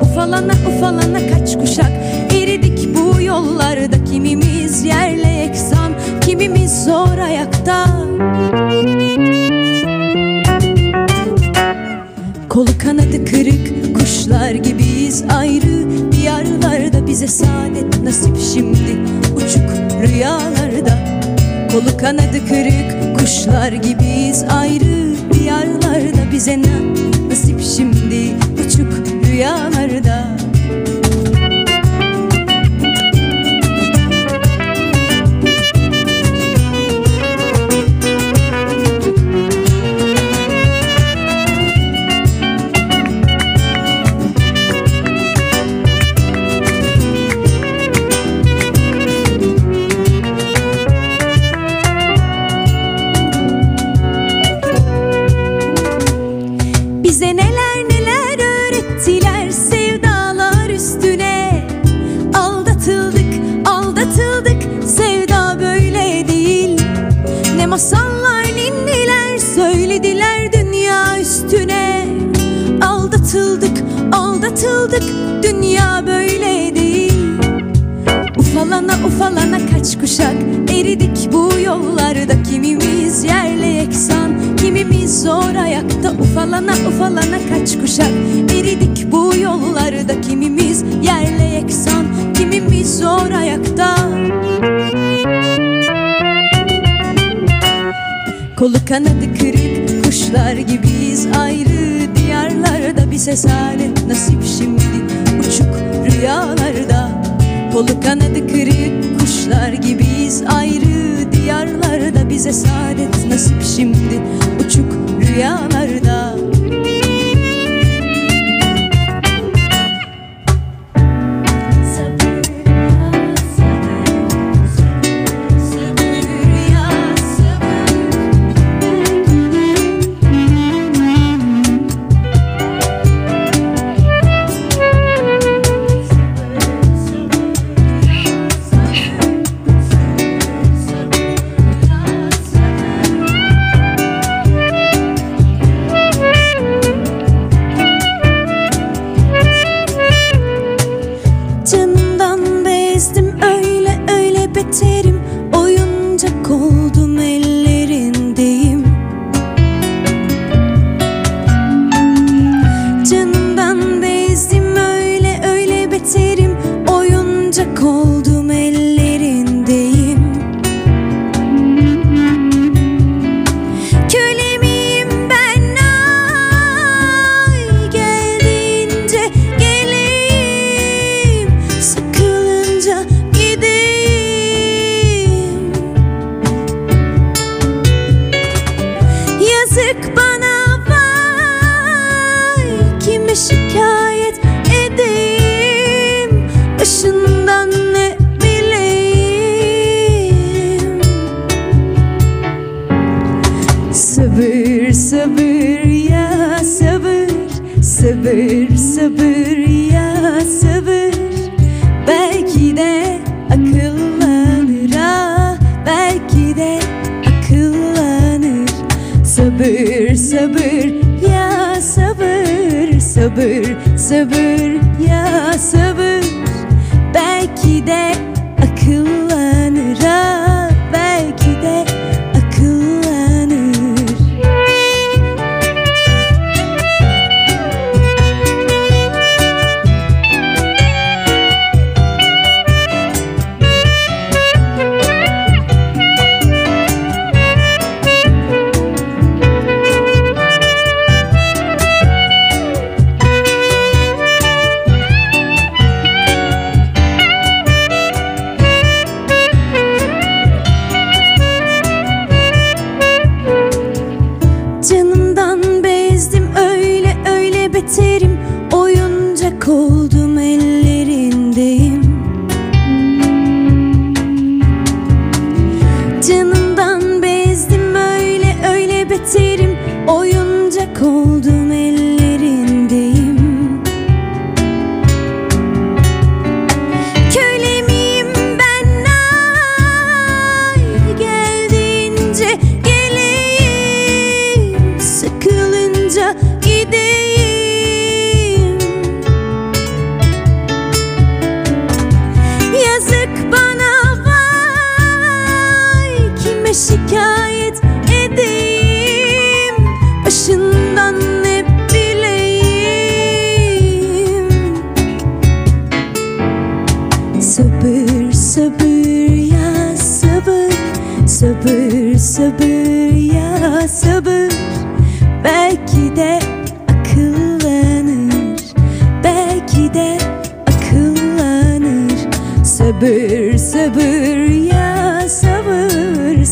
Ufalana ufalana kaç kuşak. Eridik bu yollarda Kimimiz yerle yeksan kimimiz zor ayakta. Kolu kanadı kırık kuşlar gibiyiz ayrı. Diyarlarda bize saadet nasip şimdi uçuk rüyalarda. Kolu kanadı kırık kuşlar gibiyiz ayrı. Diyarlarda bize na nasip şimdi uçuk rüyalarda Ufalana kaç kuşak. Eridik bu yollarda Kimimiz yerle yeksan kimimiz zor ayakta. Ufalana ufalana kaç kuşak. Eridik bu yollarda Kimimiz yerle yeksan kimimiz zor ayakta. Kolu kanadı kırık kuşlar gibiyiz. Ayrı diyarlarda Bize saadet nasip şimdi uçuk rüyalarda Kolu kanadı kırık kuşlar gibiyiz sabır Sabır ya sabır. Belki de empty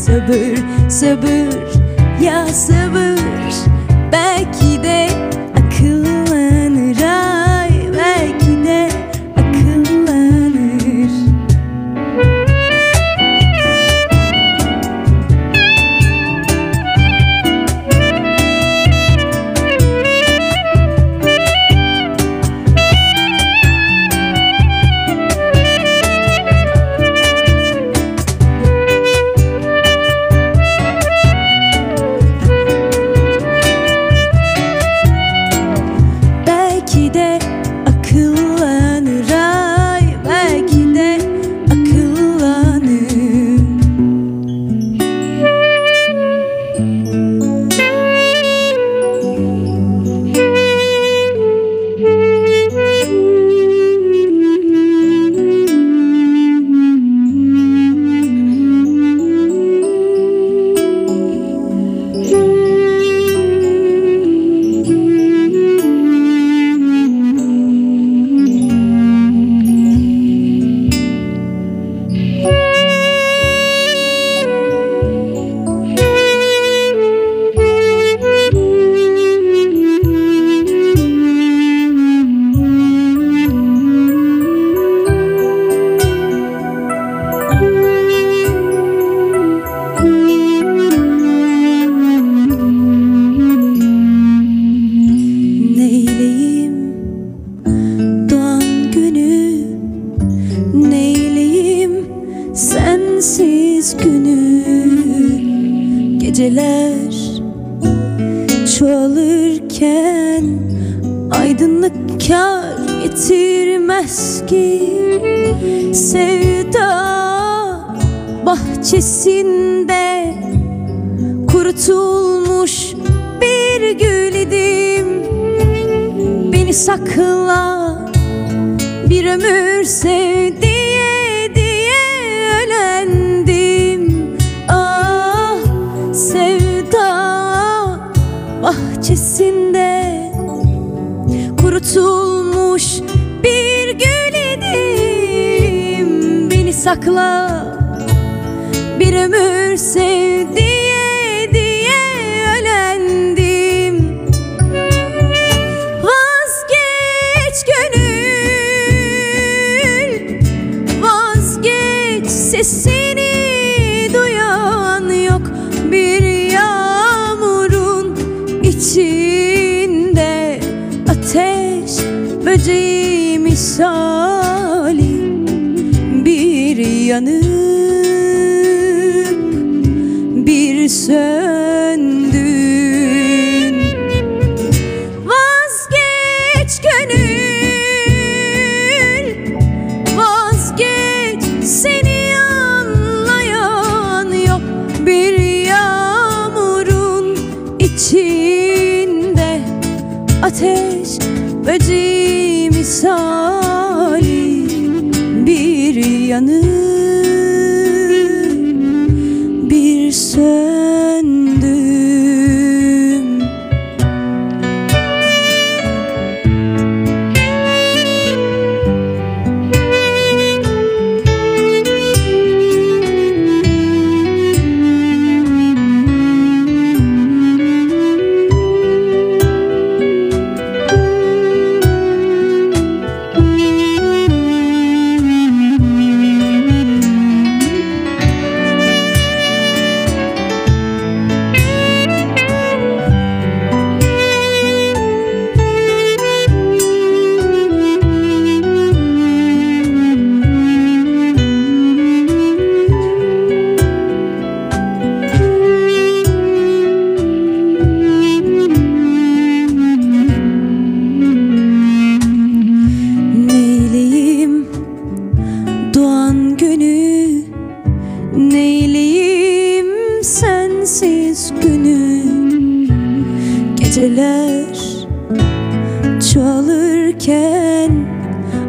sabır Sabır ya sabır Aydınlık kar getirmez ki. Sevda bahçesinde Kurutulmuş bir gül idim. Beni sakla bir ömür sev Kurutulmuş bir gül idim. Beni sakla bir ömür sev diye ölendim. Vazgeç gönül Vazgeç sesini duyan yok. Bir yağmurun içinde böceği misali Bir yanıp bir söndün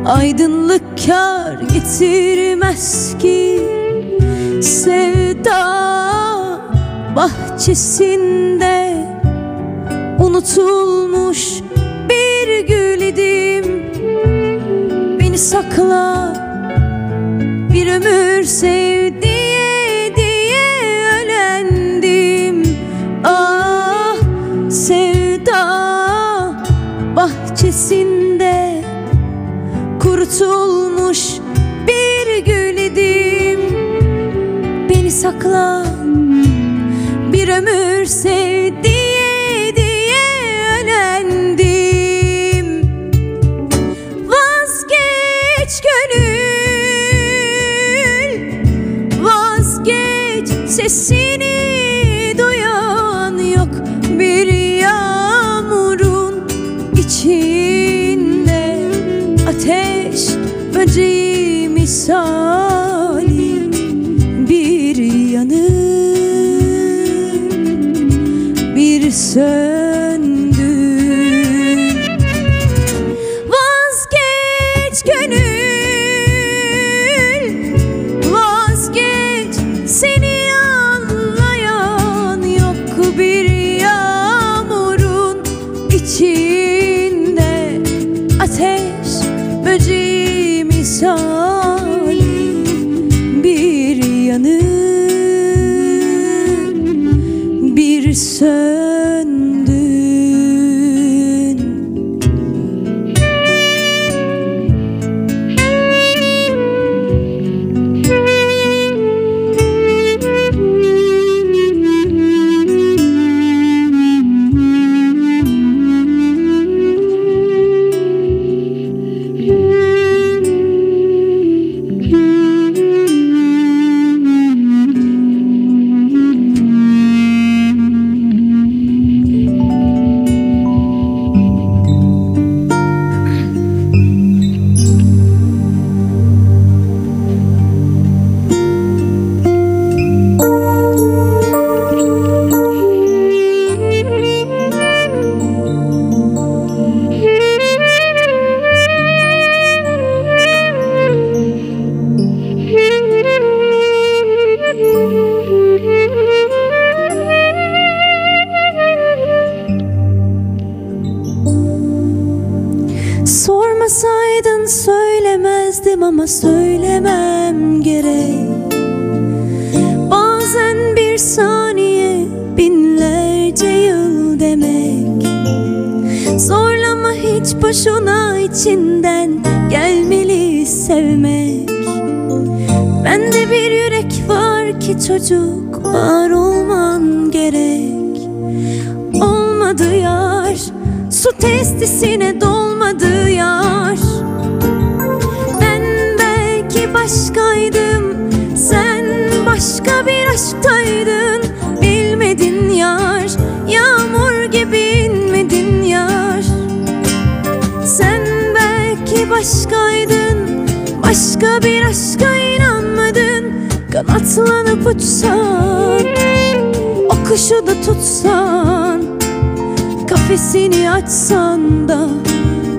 Aydınlık kar getirmez ki. Sevda bahçesinde Unutulmuş bir gül idim. Beni sakla bir ömür sev Kurutulmuş bir gül idim. Beni sakla bir ömür sev diye diye ölendim. Vazgeç gönül Vazgeç sesini duyan yok Bir yağmurun içinde. Ateş böceği misali boşuna içinden gelmeli sevmek. Bende bir yürek var ki çocuk var olman gerek. Olmadı yar Su testisine dolmadı yar Başka bir aşka inanmadın. Kanatlanıp uçsan O kuşu da tutsan Kafesini açsan da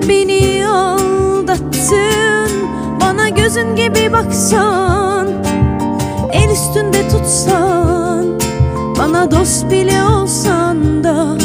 Beni aldattın. Bana gözün gibi baksan El üstünde tutsan Bana dost bile olsan da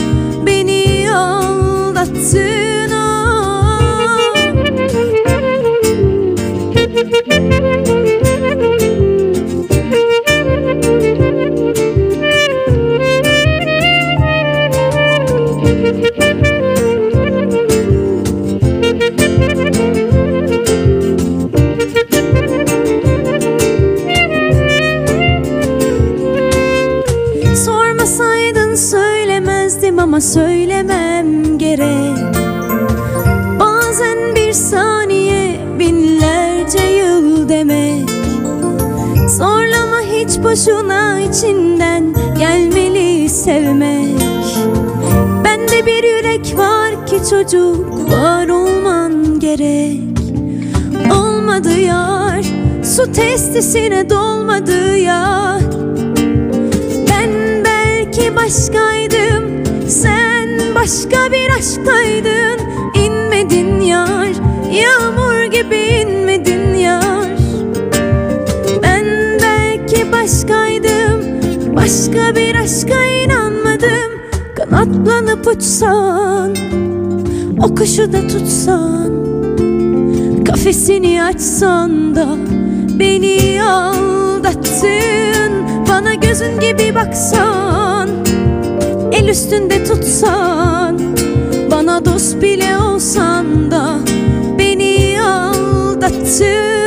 ama söylemem gerek. Bazen bir saniye binlerce yıl demek. Zorlama hiç boşuna içinden gelmeli sevmek. Bende bir yürek var ki çocuk var olman gerek. Olmadı yar su testisine dolmadı yar. Ben belki başkaydım sen başka bir aşktaydın inmedin yar. Yağmur gibi inmedin yar. Ben belki başkaydım Başka bir aşka inanmadım. Kanatlanıp uçsan O kuşu da tutsan Kafesini açsan da Beni aldattın. Bana gözün gibi baksan El üstünde tutsan Bana dost bile olsan da Beni aldattın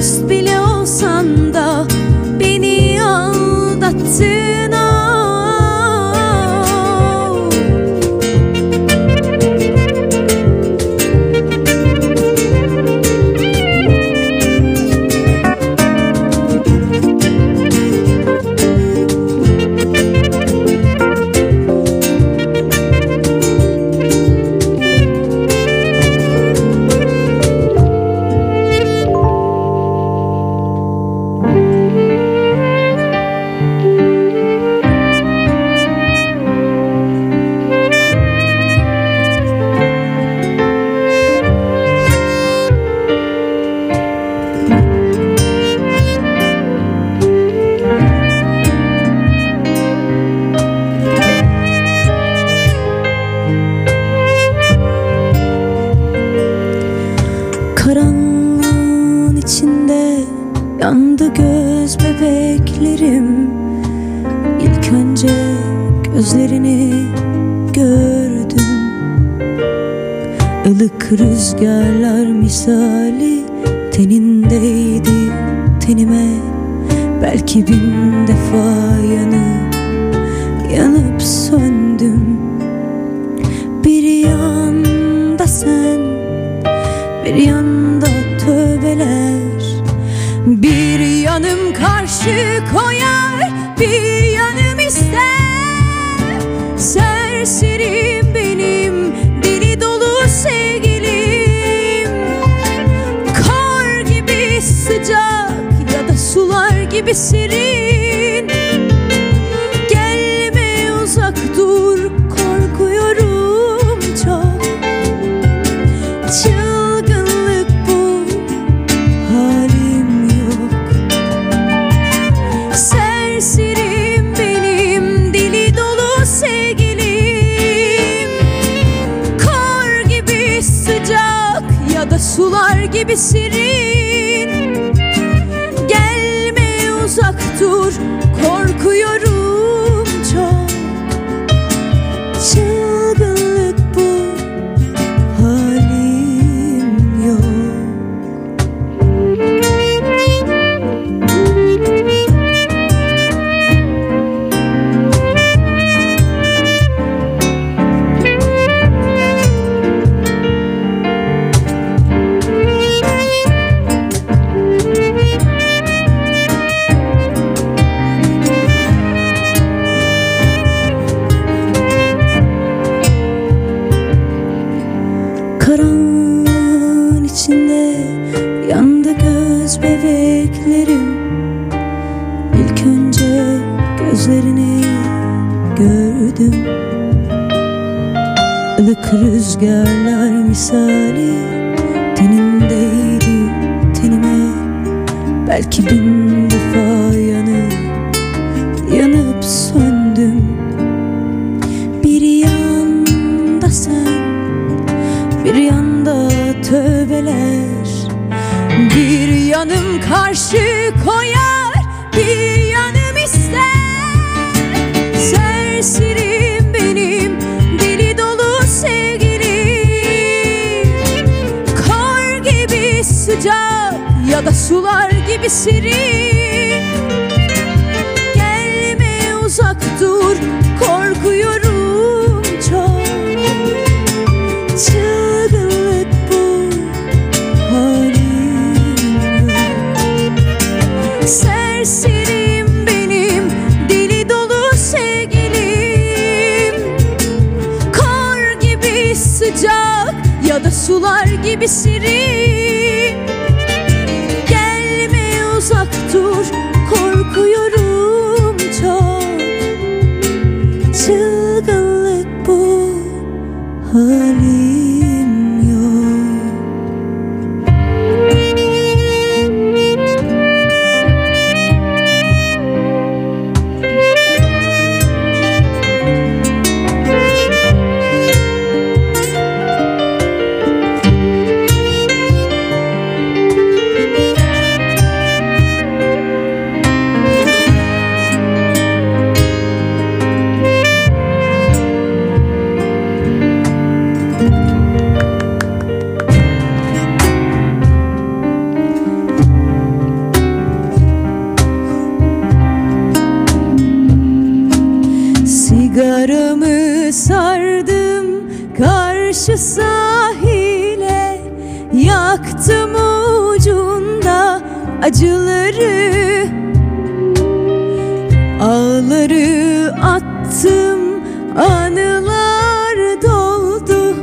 Bana dost bile tenime Belki bin defa yanıp yanıp söndüm. Bir yanda sen bir yanda tövbeler. Bir yanım karşı koyar gibi serin. Gelme uzak dur Korkuyorum çok. Çılgınlık bu halim yok. Serserim benim dili dolu sevgilim. Kar gibi sıcak ya da sular gibi serin uzak dur korkuyorum Ilık rüzgarlar misali tenindeydi tenime. Belki bin defa yanıp yanıp söndüm. Bir yanda sen bir yanda tövbeler. Bir yanım karşı koyar gibi şirin Gelme uzak dur korkuyorum çok. Çılgınlık bu halim. Serserim benim deli dolu sevgilim. Kar gibi sıcak ya da sular gibi şirin uzak dur korkuyorum çok. Çılgınlık bu halim karşı sahile Yaktım ucunda acıları. Ağları attım anılar doldu.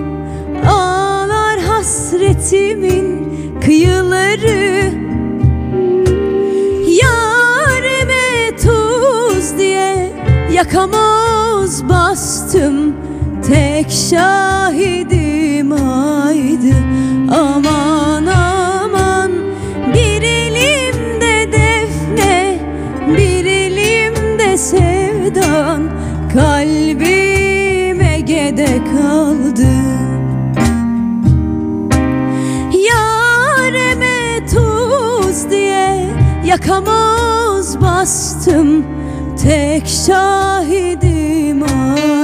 Ağlar hasretimin kıyıları. Yarime tuz diye yakamoz bastım Tek şahidim aydı aman aman Bir elimde defne bir elimde sevdan. Kalbime gede kaldı. Yareme tuz diye yakamoz bastım. Tek şahidim ay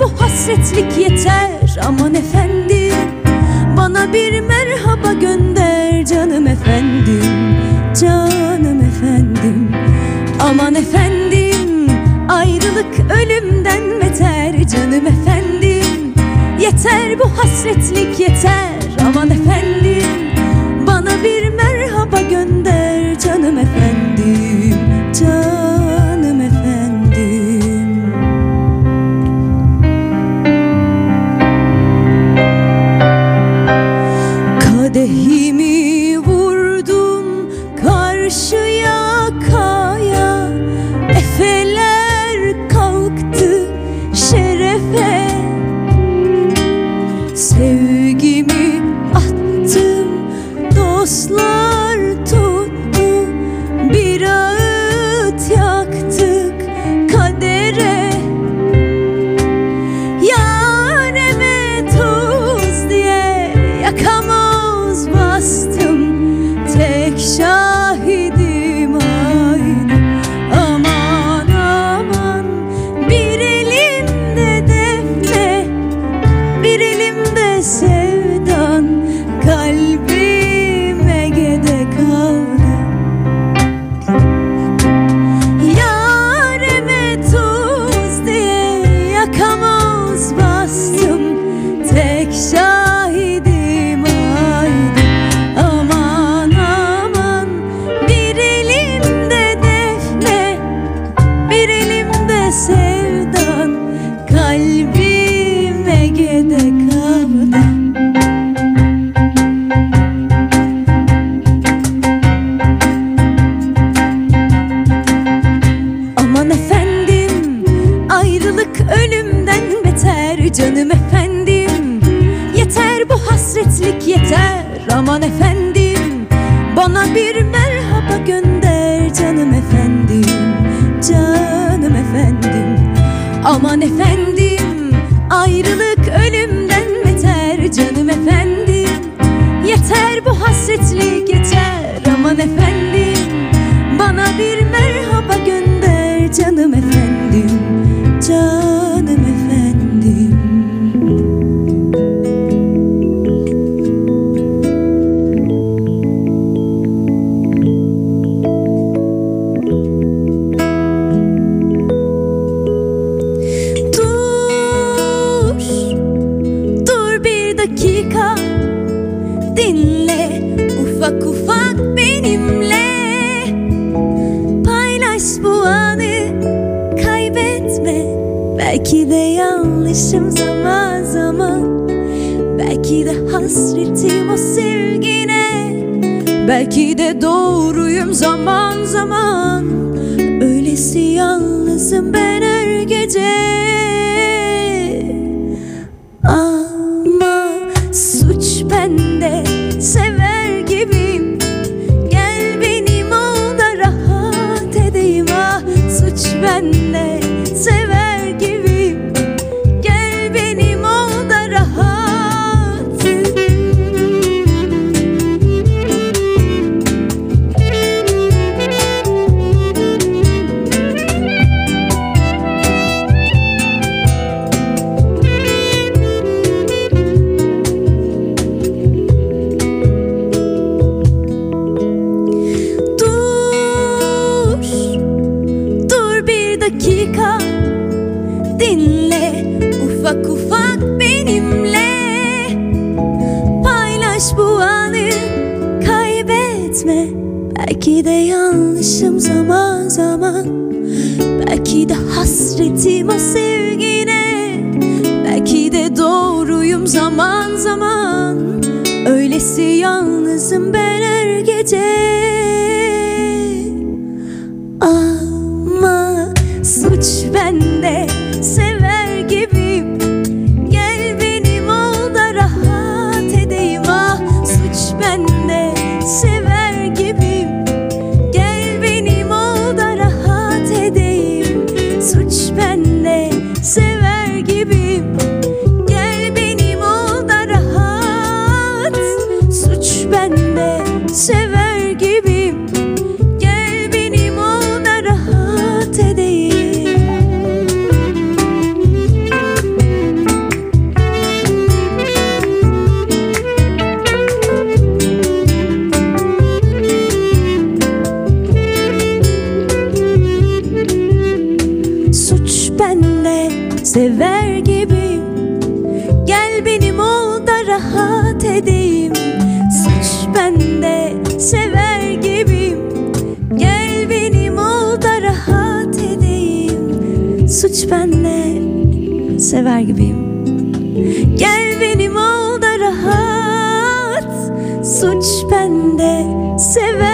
bu hasretlik yeter. Aman efendim Bana bir merhaba gönder canım efendim Canım efendim. Aman efendim ayrılık ölümden beter canım efendim. Yeter bu hasretlik yeter. Aman efendim Aman efendim yanlışım zaman zaman. Belki de hasretim o sevgine. Belki de doğruyum zaman zaman. Öylesi yalnızım ben her gece bu anı kaybetme. Belki de yanlışım zaman zaman. Belki de hasretim o sevgine. Belki de doğruyum zaman zaman. Öylesi yalnızım ben her gece. Ama suç bende Suç bende sever gibiyim. Gel benim ol da rahat. Suç bende sever